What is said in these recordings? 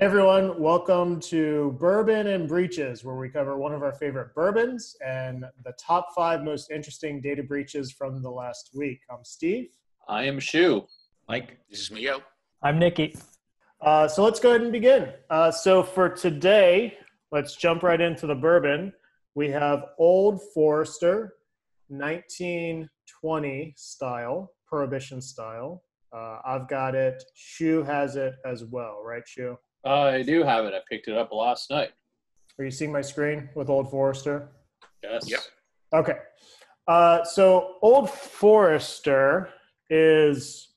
Hey everyone, welcome to Bourbon and Breaches, where we cover one of our favorite bourbons and the top five most interesting data breaches from the last week. I'm Steve. I am Shu. Mike. This is Miguel. I'm Nikki. Uh, so let's go ahead and begin. Uh, so for today, let's jump right into the bourbon. We have Old Forester 1920 style, Prohibition style. Uh, I've got it. Shu has it as well, right, Shu? I do have it. I picked it up last night. Are you seeing my screen with Old Forester? Yes. Yep. Okay. Uh, so Old Forester is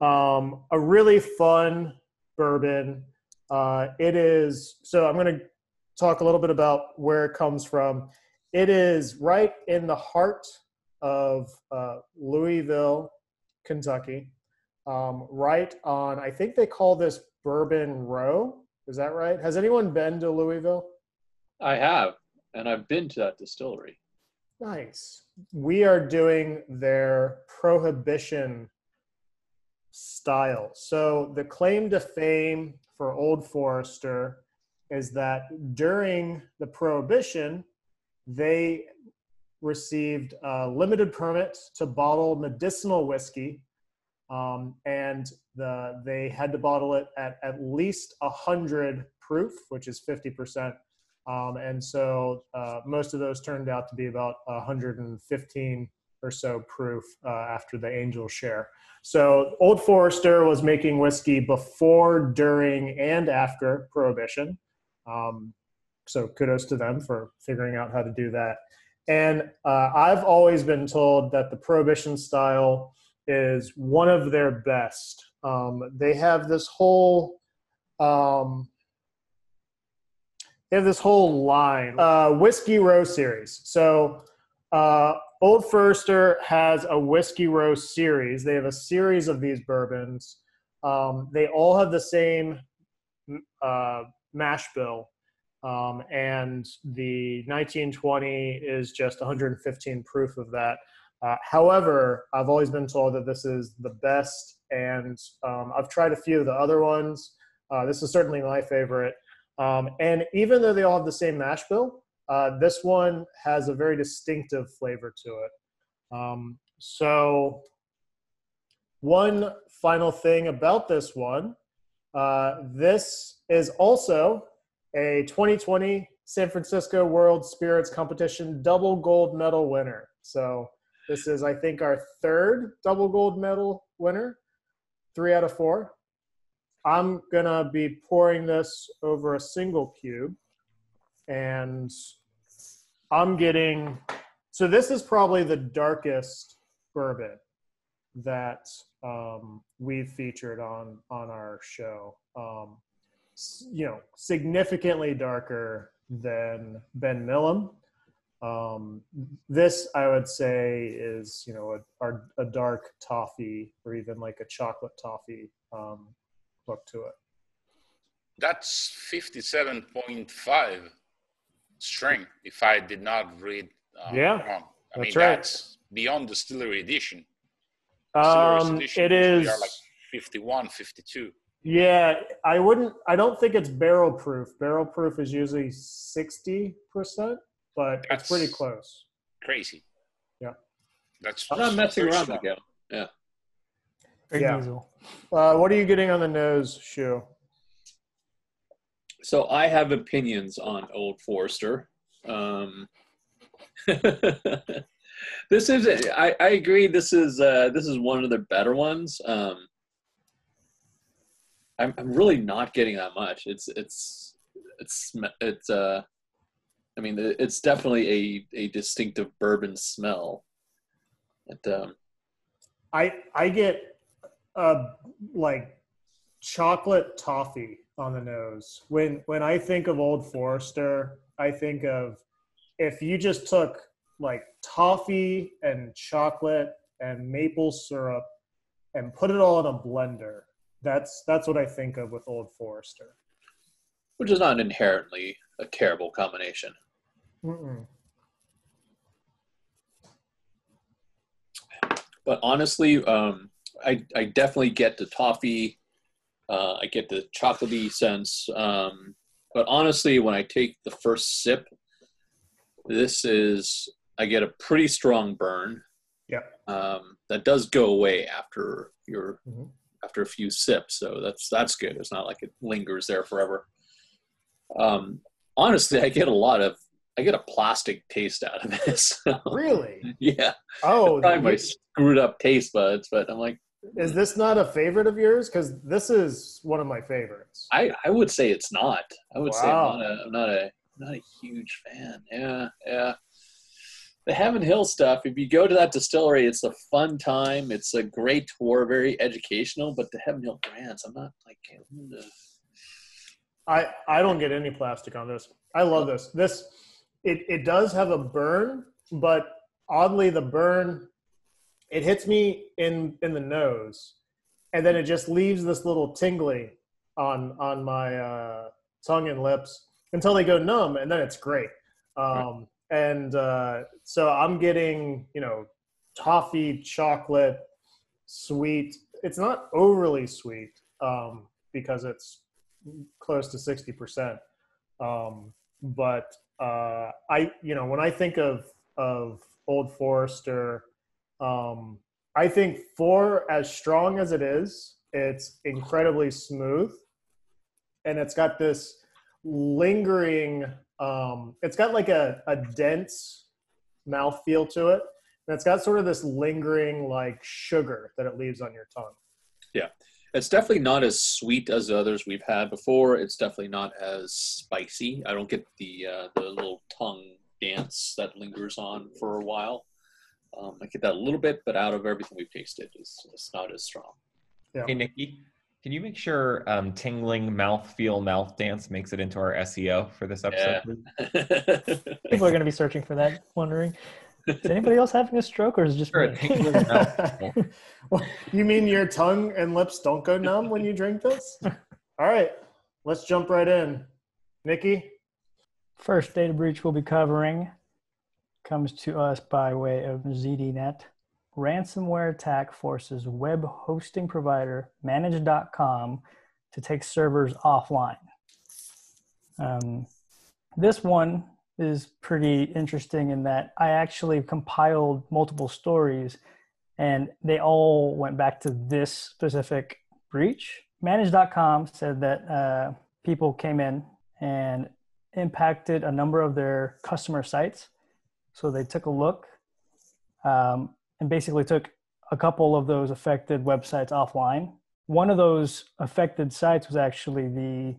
um, a really fun bourbon. Uh, it is so I'm going to talk a little bit about where it comes from. It is right in the heart of uh, Louisville, Kentucky. Um, right on, I think they call this Bourbon Row. Is that right? Has anyone been to Louisville? I have, and I've been to that distillery. Nice. We are doing their prohibition style. So the claim to fame for Old Forester is that during the prohibition, they received a limited permit to bottle medicinal whiskey, um, and the, they had to bottle it at at least 100 proof, which is 50%. Um, and so uh, most of those turned out to be about 115 or so proof uh, after the angel share. So Old Forester was making whiskey before, during, and after Prohibition. Um, so kudos to them for figuring out how to do that. And uh, I've always been told that the Prohibition style is one of their best. Um, they have this whole um, they have this whole line uh, whiskey row series. So uh, Old Forester has a whiskey row series. They have a series of these bourbons. Um, they all have the same uh, mash bill, um, and the 1920 is just 115 proof of that. Uh, however, I've always been told that this is the best, and um, I've tried a few of the other ones. Uh, this is certainly my favorite. Um, and even though they all have the same mash bill, uh, this one has a very distinctive flavor to it. Um, so, one final thing about this one uh, this is also a 2020 San Francisco World Spirits Competition double gold medal winner. So, this is, I think, our third double gold medal winner, three out of four. I'm gonna be pouring this over a single cube, and I'm getting. So this is probably the darkest bourbon that um, we've featured on on our show. Um, you know, significantly darker than Ben Milam. Um, this, I would say, is you know a, a, dark toffee or even like a chocolate toffee um, look to it. That's 57.5 string, if I did not read uh, yeah, wrong. I that's mean, right. that's beyond distillery edition. Um, edition, it is. Like 51, 52. Yeah, I wouldn't. I don't think it's barrel proof. Barrel proof is usually sixty percent, but That's it's pretty close. Crazy. Yeah. That's I'm not messing around, strong. Miguel. Yeah. Big Yeah. Uh, what are you getting on the nose, Shu? So I have opinions on Old Forester. Um, this is I, I agree. This is uh, this is one of the better ones. Um, I'm I'm really not getting that much. It's it's it's it's uh, I mean it's definitely a a distinctive bourbon smell. Um, I I get uh like chocolate toffee on the nose. When when I think of Old Forester, I think of if you just took like toffee and chocolate and maple syrup and put it all in a blender. That's that's what I think of with Old Forester. which is not inherently a terrible combination. Mm-mm. But honestly, um, I I definitely get the toffee Uh, I get the chocolatey sense. Um, but honestly, when I take the first sip, this is I get a pretty strong burn. Yep. Um, that does go away after your Mhm. after a few sips, so that's that's good. It's not like it lingers there forever. Um, honestly, I get a lot of I get a plastic taste out of this. Really? yeah, Oh, probably my screwed up taste buds, but I'm like, is this not a favorite of yours? Because this is one of my favorites. I I would say it's not. I would say I'm not a I'm not a not a huge fan. Yeah, yeah. The Heaven Hill stuff. If you go to that distillery, it's a fun time. It's a great tour, very educational. But the Heaven Hill brands, I'm not like. I I don't get any plastic on this. I love this. This it it does have a burn, but oddly the burn it hits me in in the nose, and then it just leaves this little tingly on on my uh, tongue and lips until they go numb, and then it's great. Um, And uh, so I'm getting you know toffee, chocolate, sweet. It's not overly sweet um, because it's close to 60%. Um, but uh, I, you know, when I think of, of Old Forester, um, I think for as strong as it is, it's incredibly smooth. And it's got this lingering, um, it's got like a, a dense mouthfeel to it. And it's got sort of this lingering like sugar that it leaves on your tongue. It's definitely not as sweet as the others we've had before. It's definitely not as spicy. I don't get the uh, the little tongue dance that lingers on for a while. Um, I get that a little bit, but out of everything we've tasted, it's, it's not as strong. Hey, Nikki, can you make sure um, tingling mouth feel mouth dance makes it into our SEO for this episode? Yeah. People are going to be searching for that, wondering, is anybody else having a stroke or is it just Sure, me? tingling mouth feel. Well, you mean your tongue and lips don't go numb when you drink this? All right, let's jump right in. Nikki, First data breach we'll be covering comes to us by way of ZDNet. Ransomware attack forces web hosting provider Manage.com to take servers offline. Um, this one is pretty interesting in that I actually compiled multiple stories and they all went back to this specific breach. Manage.com said that uh, people came in and impacted a number of their customer sites. So they took a look um, and basically took a couple of those affected websites offline. One of those affected sites was actually the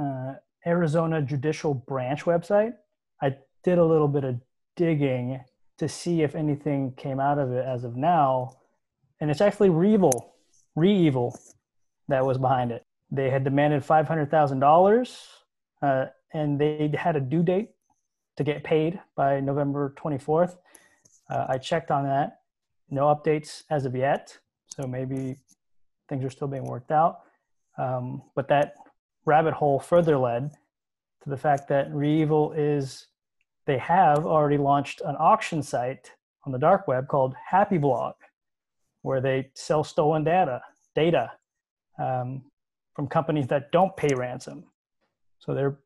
uh, Arizona Judicial Branch website. I did a little bit of digging to see if anything came out of it as of now, and it's actually REvil, REvil, that was behind it. They had demanded five hundred thousand dollars, uh, and they had a due date to get paid by November twenty fourth. Uh, I checked on that. No updates as of yet, so maybe things are still being worked out. Um, but that rabbit hole further led to the fact that REvil is they have already launched an auction site on the dark web called Happy Blog, where they sell stolen data data um, from companies that don't pay ransom. So they're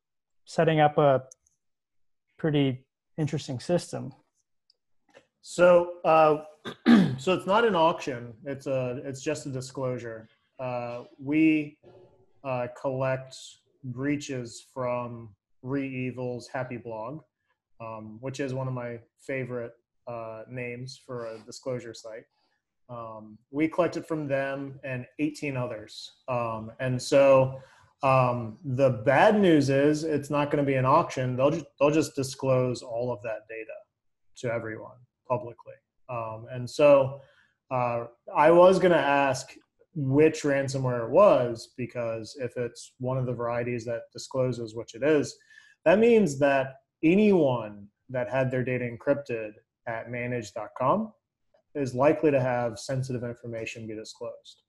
setting up a pretty interesting system. so uh, so it's not an auction. It's a it's just a disclosure. Uh, we uh, collect breaches from REvil's Happy Blog, um, which is one of my favorite uh, names for a disclosure site. Um, we collected from them and 18 others. Um, and so um, the bad news is it's not going to be an auction. They'll just, they'll just disclose all of that data to everyone publicly. Um, and so uh, I was going to ask which ransomware it was because if it's one of the varieties that discloses which it is, that means that anyone that had their data encrypted at manage.com is likely to have sensitive information be disclosed.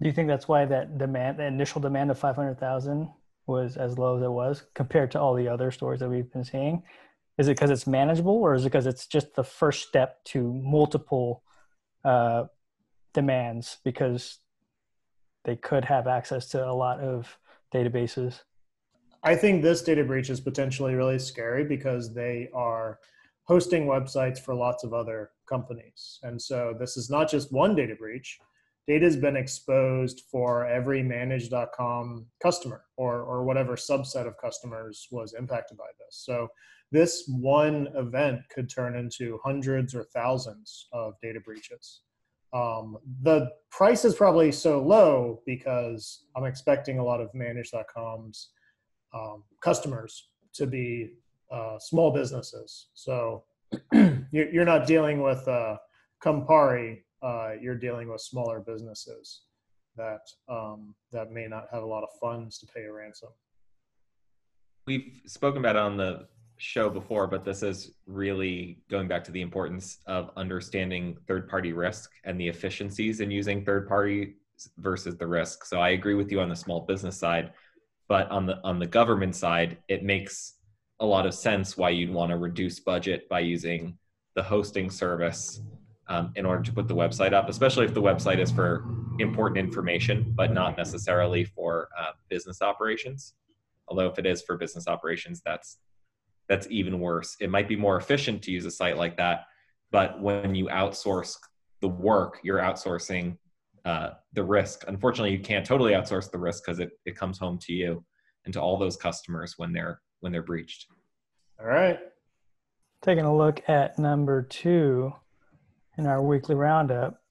Do you think that's why that demand, the initial demand of 500,000 was as low as it was compared to all the other stores that we've been seeing? Is it because it's manageable or is it because it's just the first step to multiple uh, demands? Because they could have access to a lot of databases. I think this data breach is potentially really scary because they are hosting websites for lots of other companies. And so this is not just one data breach. Data has been exposed for every manage.com customer or, or whatever subset of customers was impacted by this. So this one event could turn into hundreds or thousands of data breaches. Um, the price is probably so low because I'm expecting a lot of manage.com's um, customers to be uh, small businesses. So you're, you're not dealing with uh, Campari, uh, you're dealing with smaller businesses that um, that may not have a lot of funds to pay a ransom. We've spoken about on the show before, but this is really going back to the importance of understanding third party risk and the efficiencies in using third party versus the risk. So I agree with you on the small business side, but on the on the government side, it makes a lot of sense why you'd want to reduce budget by using the hosting service um, in order to put the website up, especially if the website is for important information, but not necessarily for uh, business operations. Although if it is for business operations, that's that's even worse. It might be more efficient to use a site like that, but when you outsource the work, you're outsourcing uh, the risk. Unfortunately, you can't totally outsource the risk because it, it comes home to you and to all those customers when they're when they're breached. All right. Taking a look at number two in our weekly roundup,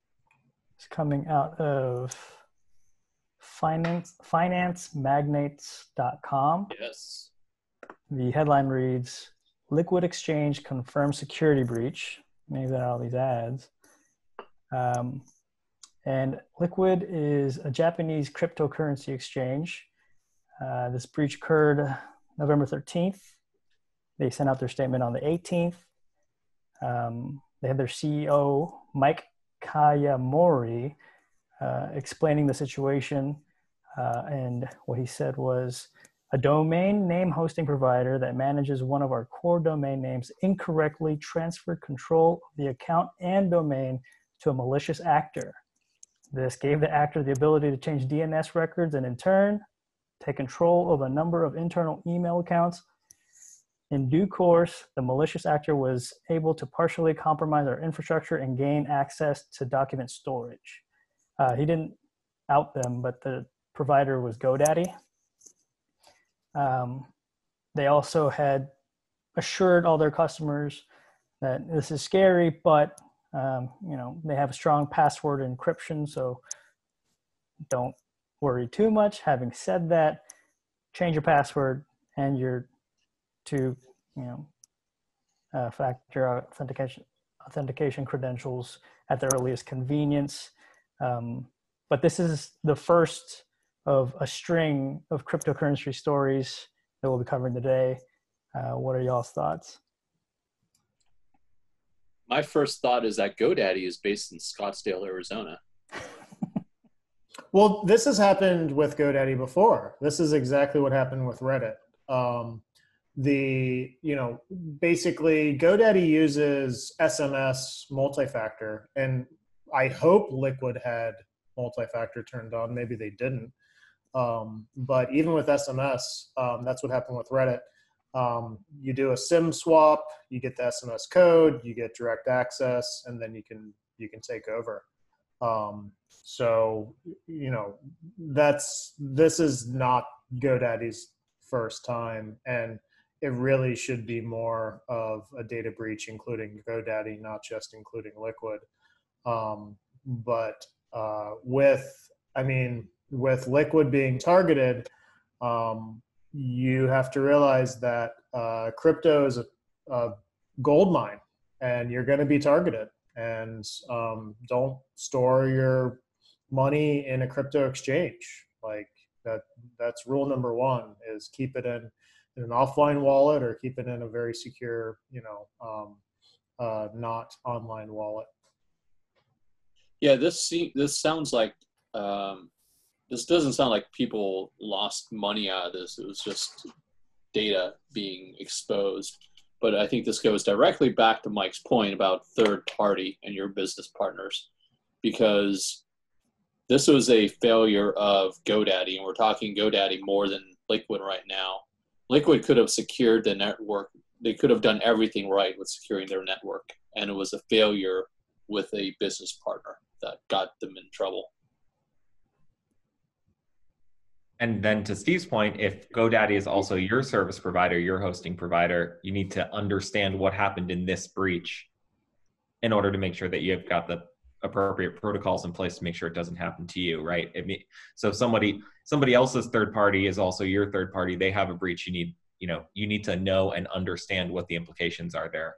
it's coming out of finance financemagnates.com. Yes. The headline reads Liquid Exchange confirms security breach. Maybe that all these ads. Um, and Liquid is a Japanese cryptocurrency exchange. Uh, this breach occurred November 13th. They sent out their statement on the 18th. Um, they had their CEO, Mike Kayamori, uh, explaining the situation. Uh, and what he said was a domain name hosting provider that manages one of our core domain names incorrectly transferred control of the account and domain to a malicious actor. This gave the actor the ability to change DNS records and in turn take control of a number of internal email accounts. In due course, the malicious actor was able to partially compromise our infrastructure and gain access to document storage. Uh, he didn't out them, but the provider was GoDaddy. Um, they also had assured all their customers that this is scary, but um, you know they have a strong password encryption, so don't worry too much. Having said that, change your password and your two you know uh, factor authentication authentication credentials at the earliest convenience. Um, but this is the first of a string of cryptocurrency stories that we'll be covering today. Uh, what are y'all's thoughts? My first thought is that GoDaddy is based in Scottsdale, Arizona. well, this has happened with GoDaddy before. This is exactly what happened with Reddit. Um, the you know basically GoDaddy uses SMS multi-factor, and I hope Liquid had multi-factor turned on. Maybe they didn't. Um, but even with SMS, um, that's what happened with Reddit. Um, you do a SIM swap, you get the SMS code, you get direct access, and then you can you can take over. Um, so you know that's this is not GoDaddy's first time, and it really should be more of a data breach, including GoDaddy, not just including Liquid. Um, but uh, with, I mean, with liquid being targeted, um, you have to realize that uh, crypto is a, a, gold mine and you're going to be targeted. And um, don't store your money in a crypto exchange. Like that, that's rule number one is keep it in, in an offline wallet or keep it in a very secure, you know, um, uh, not online wallet. Yeah, this this sounds like um, this doesn't sound like people lost money out of this. It was just data being exposed. But I think this goes directly back to Mike's point about third party and your business partners, because this was a failure of GoDaddy, and we're talking GoDaddy more than Liquid right now. Liquid could have secured the network. They could have done everything right with securing their network, and it was a failure with a business partner that got them in trouble. And then to Steve's point, if GoDaddy is also your service provider, your hosting provider, you need to understand what happened in this breach in order to make sure that you've got the appropriate protocols in place to make sure it doesn't happen to you, right? I mean, so somebody somebody else's third party is also your third party. They have a breach. You need you know you need to know and understand what the implications are there,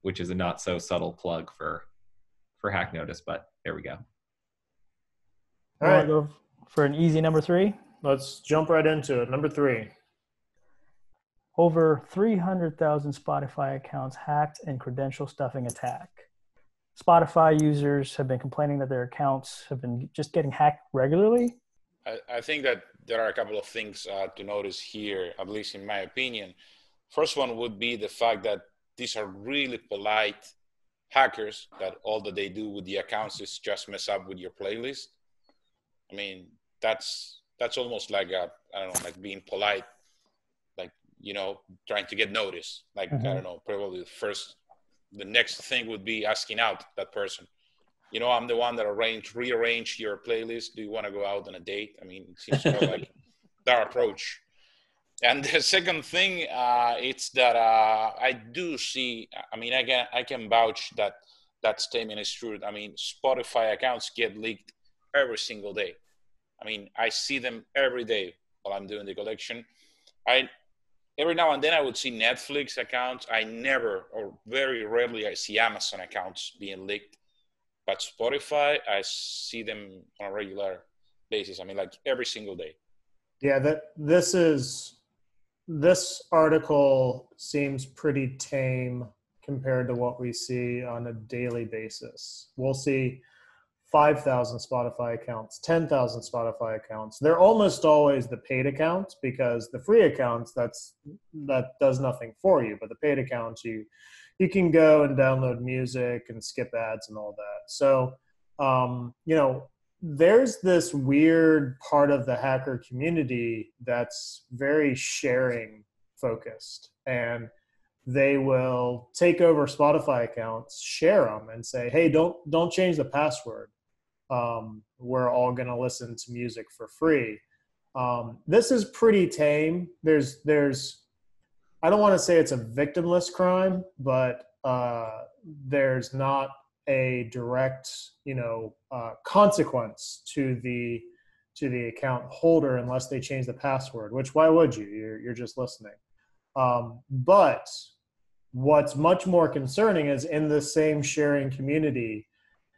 which is a not so subtle plug for for Hack Notice, but there we go. All right, Go for an easy number three. let's jump right into it. Number three. Over 300,000 Spotify accounts hacked in credential stuffing attack. Spotify users have been complaining that their accounts have been just getting hacked regularly. I, I think that there are a couple of things uh, to notice here, at least in my opinion. First one would be the fact that these are really polite hackers that all that they do with the accounts is just mess up with your playlist. I mean, that's that's almost like a I don't know, like being polite, like you know, trying to get noticed. Like Mhm. I don't know, probably the first, the next thing would be asking out that person. You know, I'm the one that arranged, rearranged your playlist. Do you want to go out on a date? I mean, it seems more like their approach. And the second thing, uh, it's that uh, I do see. I mean, I can I can vouch that that statement is true. I mean, Spotify accounts get leaked every single day. I mean, I see them every day while I'm doing the collection. I every now and then I would see Netflix accounts. I never or very rarely I see Amazon accounts being leaked. But Spotify, I see them on a regular basis. I mean, like every single day. Yeah, that this is this article seems pretty tame compared to what we see on a daily basis. We'll see 5,000 Spotify accounts, 10,000 Spotify accounts. They're almost always the paid accounts because the free accounts that's that does nothing for you, but the paid accounts you you can go and download music and skip ads and all that. So, um, you know, there's this weird part of the hacker community that's very sharing focused and they will take over spotify accounts share them and say hey don't don't change the password um, we're all going to listen to music for free. Um, this is pretty tame. There's there's i don't want to say it's a victimless crime but uh, there's not a direct you know uh, consequence to the to the account holder unless they change the password which why would you? You're, you're just listening. Um, but what's much more concerning is in the same sharing community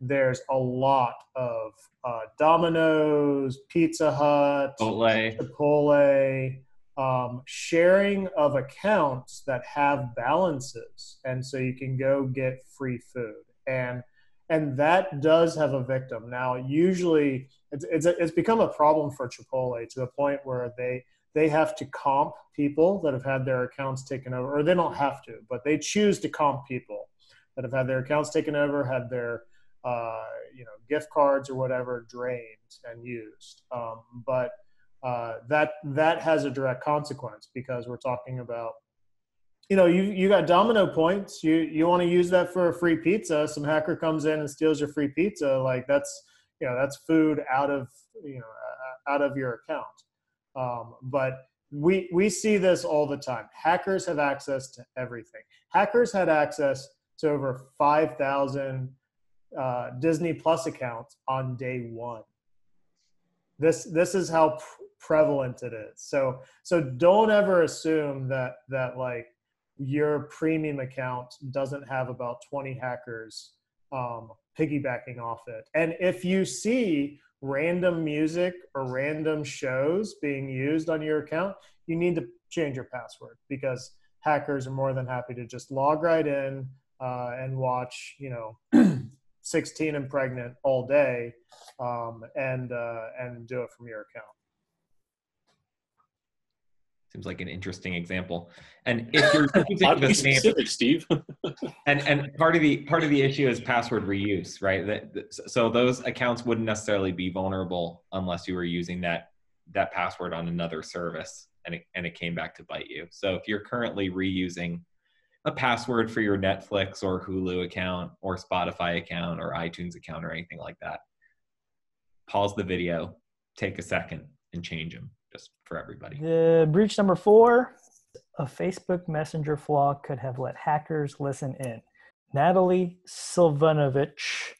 there's a lot of uh, domino's pizza hut Chipotle. Chipotle, um, sharing of accounts that have balances, and so you can go get free food, and and that does have a victim. Now, usually, it's it's, it's become a problem for Chipotle to the point where they they have to comp people that have had their accounts taken over, or they don't have to, but they choose to comp people that have had their accounts taken over, had their uh, you know gift cards or whatever drained and used, um, but uh, that that has a direct consequence because we're talking about you know you you got domino points. You you want to use that for a free pizza. Some hacker comes in and steals your free pizza. Like that's you know that's food out of you know uh, out of your account. Um, but we we see this all the time. Hackers have access to everything. Hackers had access to over 5000 uh, disney plus accounts on day one. This this is how pr- prevalent it is. So so don't ever assume that that like your premium account doesn't have about 20 hackers um, piggybacking off it. And if you see random music or random shows being used on your account you need to change your password because hackers are more than happy to just log right in uh, and watch you know 16 and pregnant all day um, and uh, and do it from your account seems like an interesting example. And if you're using the same, specific, Steve. and and part of the part of the issue is password reuse, right? That that- so those accounts wouldn't necessarily be vulnerable unless you were using that that password on another service and it and it came back to bite you. So if you're currently reusing a password for your Netflix or Hulu account or Spotify account or iTunes account or anything like that, pause the video, take a second, and change them just for everybody. The breach number four a Facebook Messenger flaw could have let hackers listen in. Natalie Silvanovich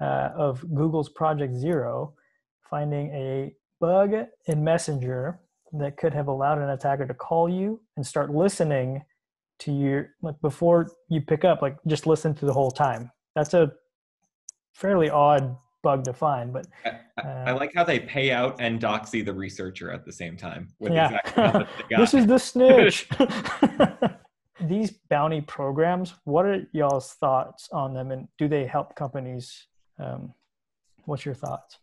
uh, of Google's Project Zero finding a bug in Messenger that could have allowed an attacker to call you and start listening to your like before you pick up like just listen to the whole time that's a fairly odd bug to find but I, I- I like how they pay out and doxy the researcher at the same time. With Yeah. exactly how much they got. this is the snitch. These bounty programs, what are y'all's thoughts on them, and do they help companies? Um, what's your thoughts?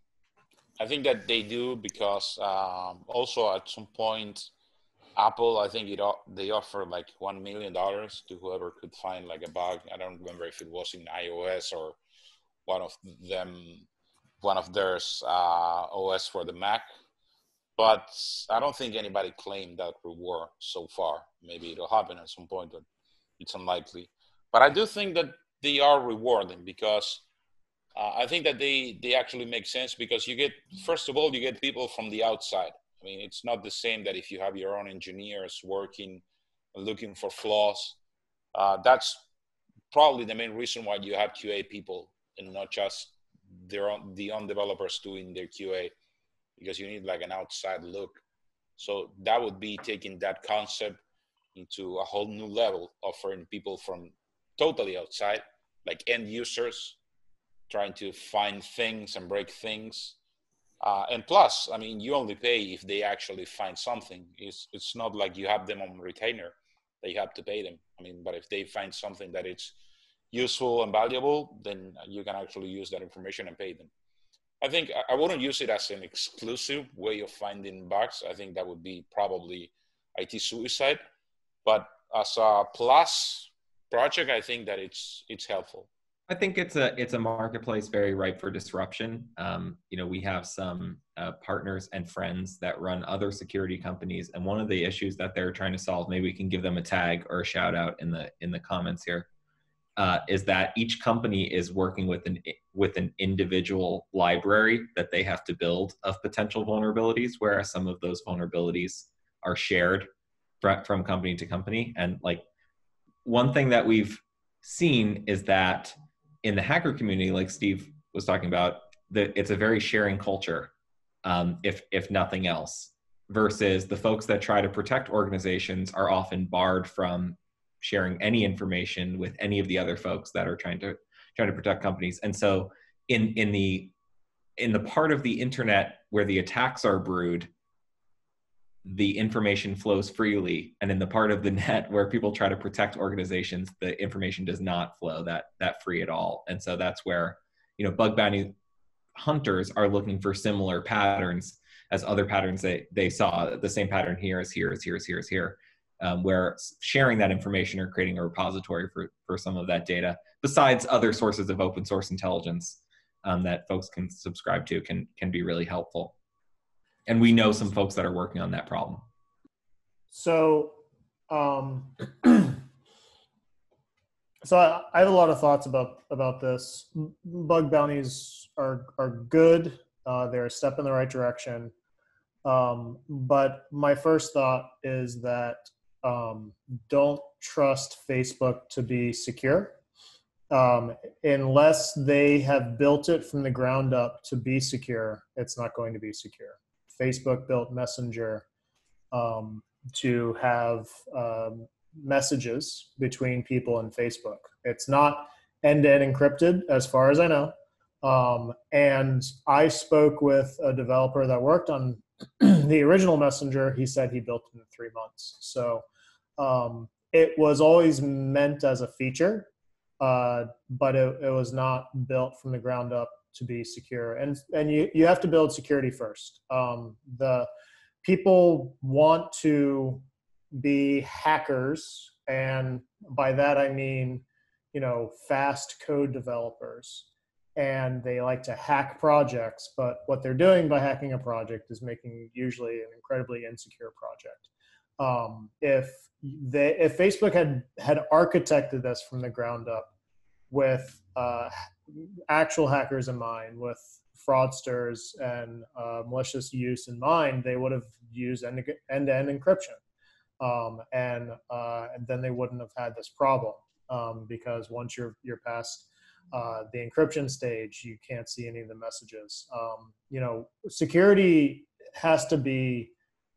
I think that they do because um, also at some point, Apple, I think it they offer like one million dollars to whoever could find like a bug. I don't remember if it was in iOS or one of them, one of theirs uh, OS for the Mac. But I don't think anybody claimed that reward so far. Maybe it'll happen at some point, but it's unlikely. But I do think that they are rewarding because uh, I think that they they actually make sense because you get first of all you get people from the outside. I mean, it's not the same that if you have your own engineers working looking for flaws. Uh, that's probably the main reason why you have QA people and not just their own the own developers doing their QA because you need like an outside look. So that would be taking that concept into a whole new level, offering people from totally outside, like end users, trying to find things and break things. Uh, and plus, I mean, you only pay if they actually find something. It's it's not like you have them on retainer that you have to pay them. I mean, but if they find something that it's useful and valuable, then you can actually use that information and pay them. I think I- wouldn't use it as an exclusive way of finding bugs. I think that would be probably IT suicide. But as a plus project, I think that it's it's helpful. I think it's a it's a marketplace very ripe for disruption. Um, you know, we have some uh, partners and friends that run other security companies, and one of the issues that they're trying to solve, maybe we can give them a tag or a shout out in the in the comments here, uh, is that each company is working with an with an individual library that they have to build of potential vulnerabilities, whereas some of those vulnerabilities are shared fr- from company to company, and like one thing that we've seen is that in the hacker community, like Steve was talking about, that it's a very sharing culture, um, if if nothing else. Versus the folks that try to protect organizations are often barred from sharing any information with any of the other folks that are trying to trying to protect companies. And so, in in the in the part of the internet where the attacks are brewed, the information flows freely and in the part of the net where people try to protect organizations the information does not flow that that free at all. And so that's where you know bug bounty hunters are looking for similar patterns as other patterns they they saw. The same pattern here is here is here is here is here um, where sharing that information or creating a repository for for some of that data besides other sources of open source intelligence um, that folks can subscribe to can can be really helpful and we know some folks that are working on that problem. So, um, so I, I have a lot of thoughts about about this. Bug bounties are are good. Uh, they're a step in the right direction. Um, but my first thought is that um, don't trust Facebook to be secure um, unless they have built it from the ground up to be secure. It's not going to be secure. Facebook built Messenger um, to have um, messages between people and Facebook. It's not end to end encrypted, as far as I know. Um, and I spoke with a developer that worked on the original Messenger. He said he built it in three months. So um, it was always meant as a feature, uh, but it, it was not built from the ground up to be secure and and you, you have to build security first um, the people want to be hackers, and by that I mean, you know, fast code developers. And they like to hack projects, but what they're doing by hacking a project is making usually an incredibly insecure project. Um, if they, if Facebook had had architected this from the ground up with uh, actual hackers in mind, with fraudsters and uh, malicious use in mind, they would have used end-to-end encryption, um, and, uh, and then they wouldn't have had this problem um, because once you're you're past uh, the encryption stage, you can't see any of the messages. Um, you know, security has to be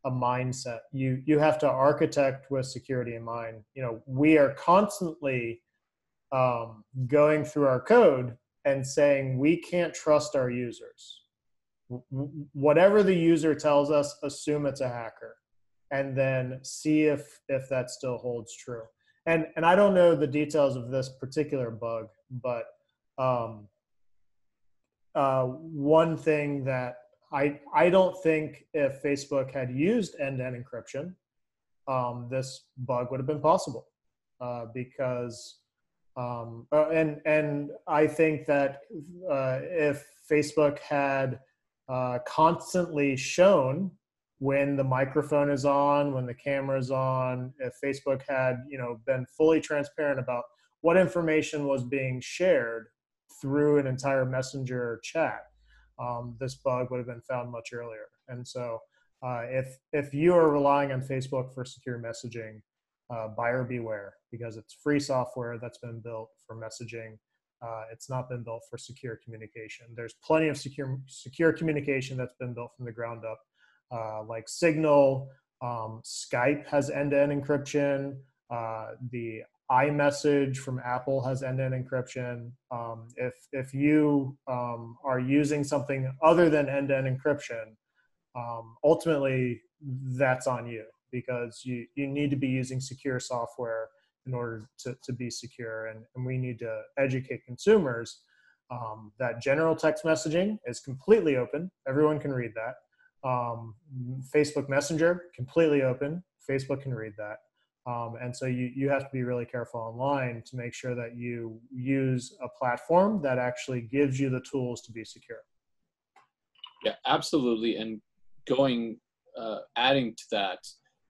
a mindset. You you have to architect with security in mind. You know, we are constantly um, going through our code and saying we can't trust our users. Whatever the user tells us, assume it's a hacker, and then see if if that still holds true. And and I don't know the details of this particular bug, but um, uh, one thing that I I don't think if Facebook had used end-to-end encryption, um, this bug would have been possible uh, because um, uh, and and I think that uh, if Facebook had uh, constantly shown when the microphone is on, when the camera is on, if Facebook had you know been fully transparent about what information was being shared through an entire messenger chat, um, this bug would have been found much earlier. And so, uh, if if you are relying on Facebook for secure messaging, uh, buyer beware because it's free software that's been built for messaging. Uh, it's not been built for secure communication. There's plenty of secure secure communication that's been built from the ground up, uh, like Signal. Um, Skype has end-to-end encryption. Uh, the iMessage from Apple has end-to-end encryption. Um, if if you um, are using something other than end-to-end encryption, um, ultimately that's on you because you you need to be using secure software in order to, to be secure, and, and we need to educate consumers um, that general text messaging is completely open. Everyone can read that. Um, Facebook Messenger completely open. Facebook can read that. Um, and so you, you have to be really careful online to make sure that you use a platform that actually gives you the tools to be secure. Yeah, absolutely. And going, uh, adding to that,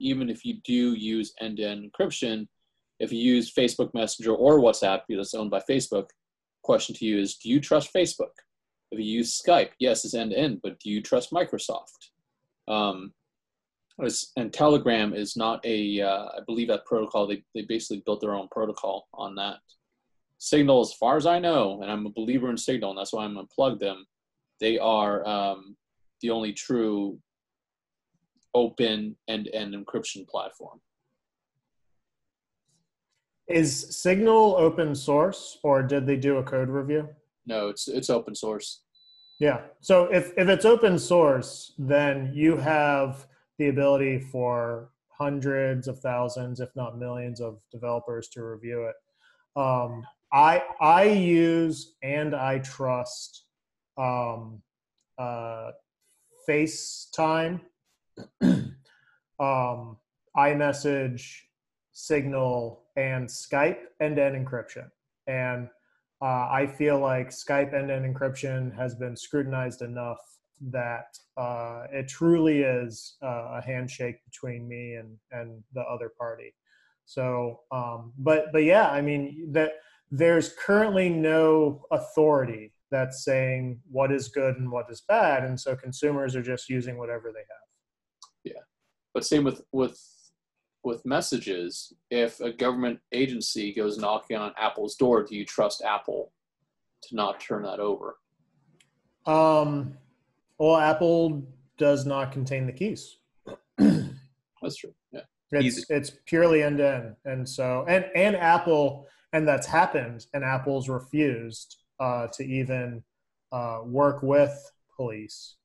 even if you do use end-to-end encryption, if you use Facebook Messenger or WhatsApp that's owned by Facebook, question to you is, do you trust Facebook? If you use Skype, yes, it's end-to-end, but do you trust Microsoft? Um, and Telegram is not a, uh, I believe that protocol, they, they basically built their own protocol on that. Signal, as far as I know, and I'm a believer in Signal, and that's why I'm going to plug them, they are um, the only true open end-to-end encryption platform. Is Signal open source or did they do a code review? No, it's it's open source. Yeah. So if, if it's open source, then you have the ability for hundreds of thousands, if not millions, of developers to review it. Um, I I use and I trust um, uh, FaceTime, um, iMessage, Signal, and Skype end-to-end encryption. And uh, I feel like Skype end-to-end encryption has been scrutinized enough that uh, it truly is uh, a handshake between me and and the other party. So, um, but but yeah, I mean that there's currently no authority that's saying what is good and what is bad, and so consumers are just using whatever they have. Yeah, but same with with with messages. If a government agency goes knocking on Apple's door, do you trust Apple to not turn that over? Um, well, Apple does not contain the keys. That's true. Yeah. It's it's purely end to end, and so and and Apple and that's happened, and Apple's refused uh, to even uh, work with police.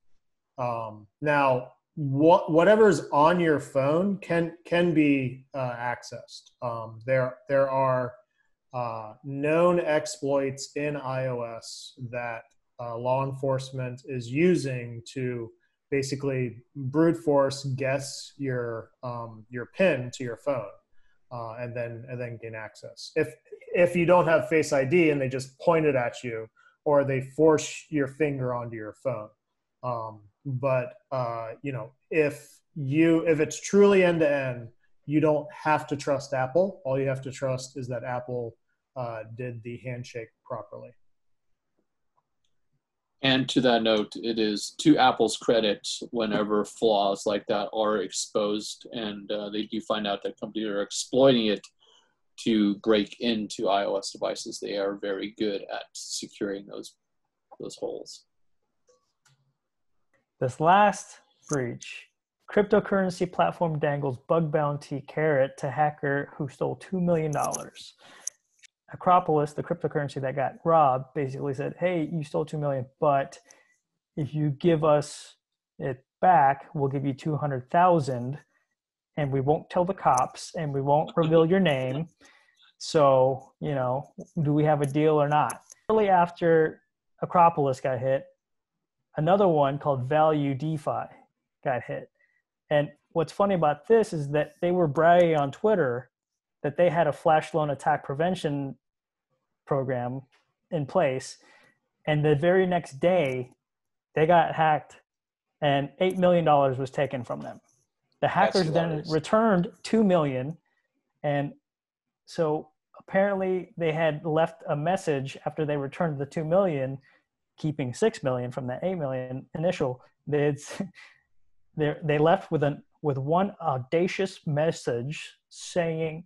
Um, now, what whatever's on your phone can can be uh, accessed. Um, there there are uh, known exploits in iOS that uh, law enforcement is using to basically brute force guess your um, your pin to your phone, uh, and then and then gain access. If if you don't have Face ID and they just point it at you, or they force your finger onto your phone. Um, but uh, you know, if you if it's truly end to end, you don't have to trust Apple. All you have to trust is that Apple uh, did the handshake properly. And to that note, it is to Apple's credit whenever flaws like that are exposed and uh, they do find out that companies are exploiting it to break into iOS devices. They are very good at securing those those holes. This last breach, cryptocurrency platform dangles bug bounty carrot to hacker who stole $2 million. Akropolis, the cryptocurrency that got robbed, basically said, "Hey, you stole two million, but if you give us it back, we'll give you two hundred thousand, and we won't tell the cops, and we won't reveal your name. So, you know, do we have a deal or not?" Shortly after Akropolis got hit, another one called Value DeFi got hit, and what's funny about this is that they were bragging on Twitter that they had a flash loan attack prevention program in place. And the very next day, they got hacked and $8 million was taken from them. The hackers then returned 2 million. And so apparently they had left a message after they returned the 2 million, keeping 6 million from the 8 million initial. They, they left with, an, with one audacious message saying,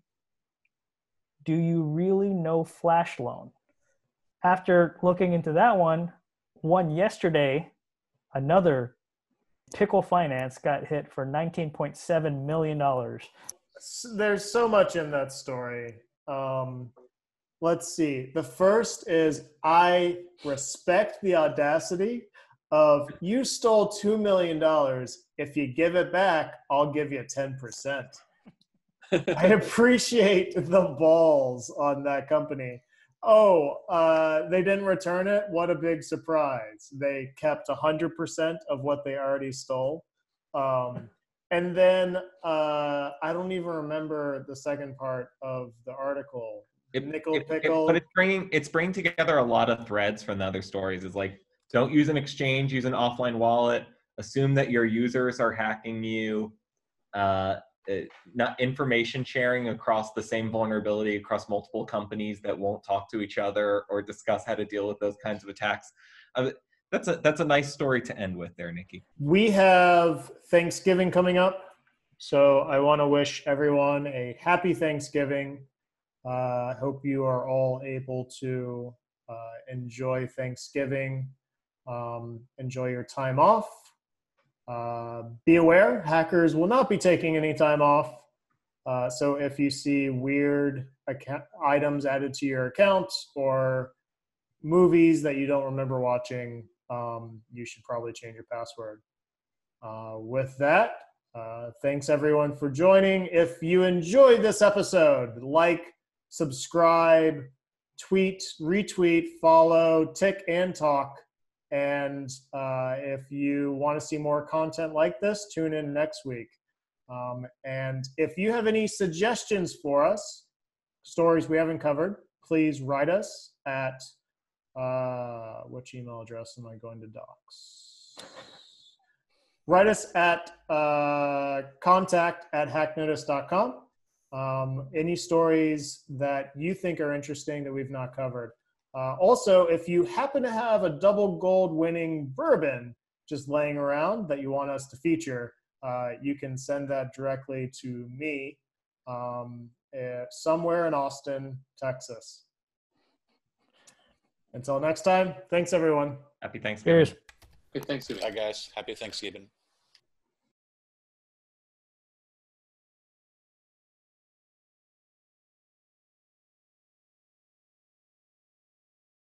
do you really know Flash Loan? After looking into that one, one yesterday, another Pickle Finance got hit for $19.7 million. There's so much in that story. Um, let's see. The first is I respect the audacity of you stole $2 million. If you give it back, I'll give you 10%. I appreciate the balls on that company. Oh, uh, they didn't return it. What a big surprise! They kept hundred percent of what they already stole. Um, and then uh, I don't even remember the second part of the article. It, Nickel it, pickle. It, but it's bringing it's bringing together a lot of threads from the other stories. Is like don't use an exchange, use an offline wallet. Assume that your users are hacking you. Uh, uh, not information sharing across the same vulnerability across multiple companies that won't talk to each other or discuss how to deal with those kinds of attacks. Uh, that's a that's a nice story to end with there, Nikki. We have Thanksgiving coming up, so I want to wish everyone a happy Thanksgiving. Uh, I hope you are all able to uh, enjoy Thanksgiving, um, enjoy your time off uh, be aware, hackers will not be taking any time off. So if you see weird account- items added to your account or movies that you don't remember watching, um, you should probably change your password. Uh, with that, uh, thanks everyone for joining. If you enjoyed this episode, like, subscribe, tweet, retweet, follow, tick, and talk. And uh, if you want to see more content like this, tune in next week. Um, and if you have any suggestions for us, stories we haven't covered, please write us at uh, which email address am I going to docs? Write us at uh, contact at hacknotice.com. Um, any stories that you think are interesting that we've not covered. Uh, also, if you happen to have a double gold winning bourbon just laying around that you want us to feature, uh, you can send that directly to me um, uh, somewhere in Austin, Texas. Until next time, thanks everyone. Happy Thanksgiving. Cheers. Hey, Thanksgiving. Bye, guys. Happy Thanksgiving.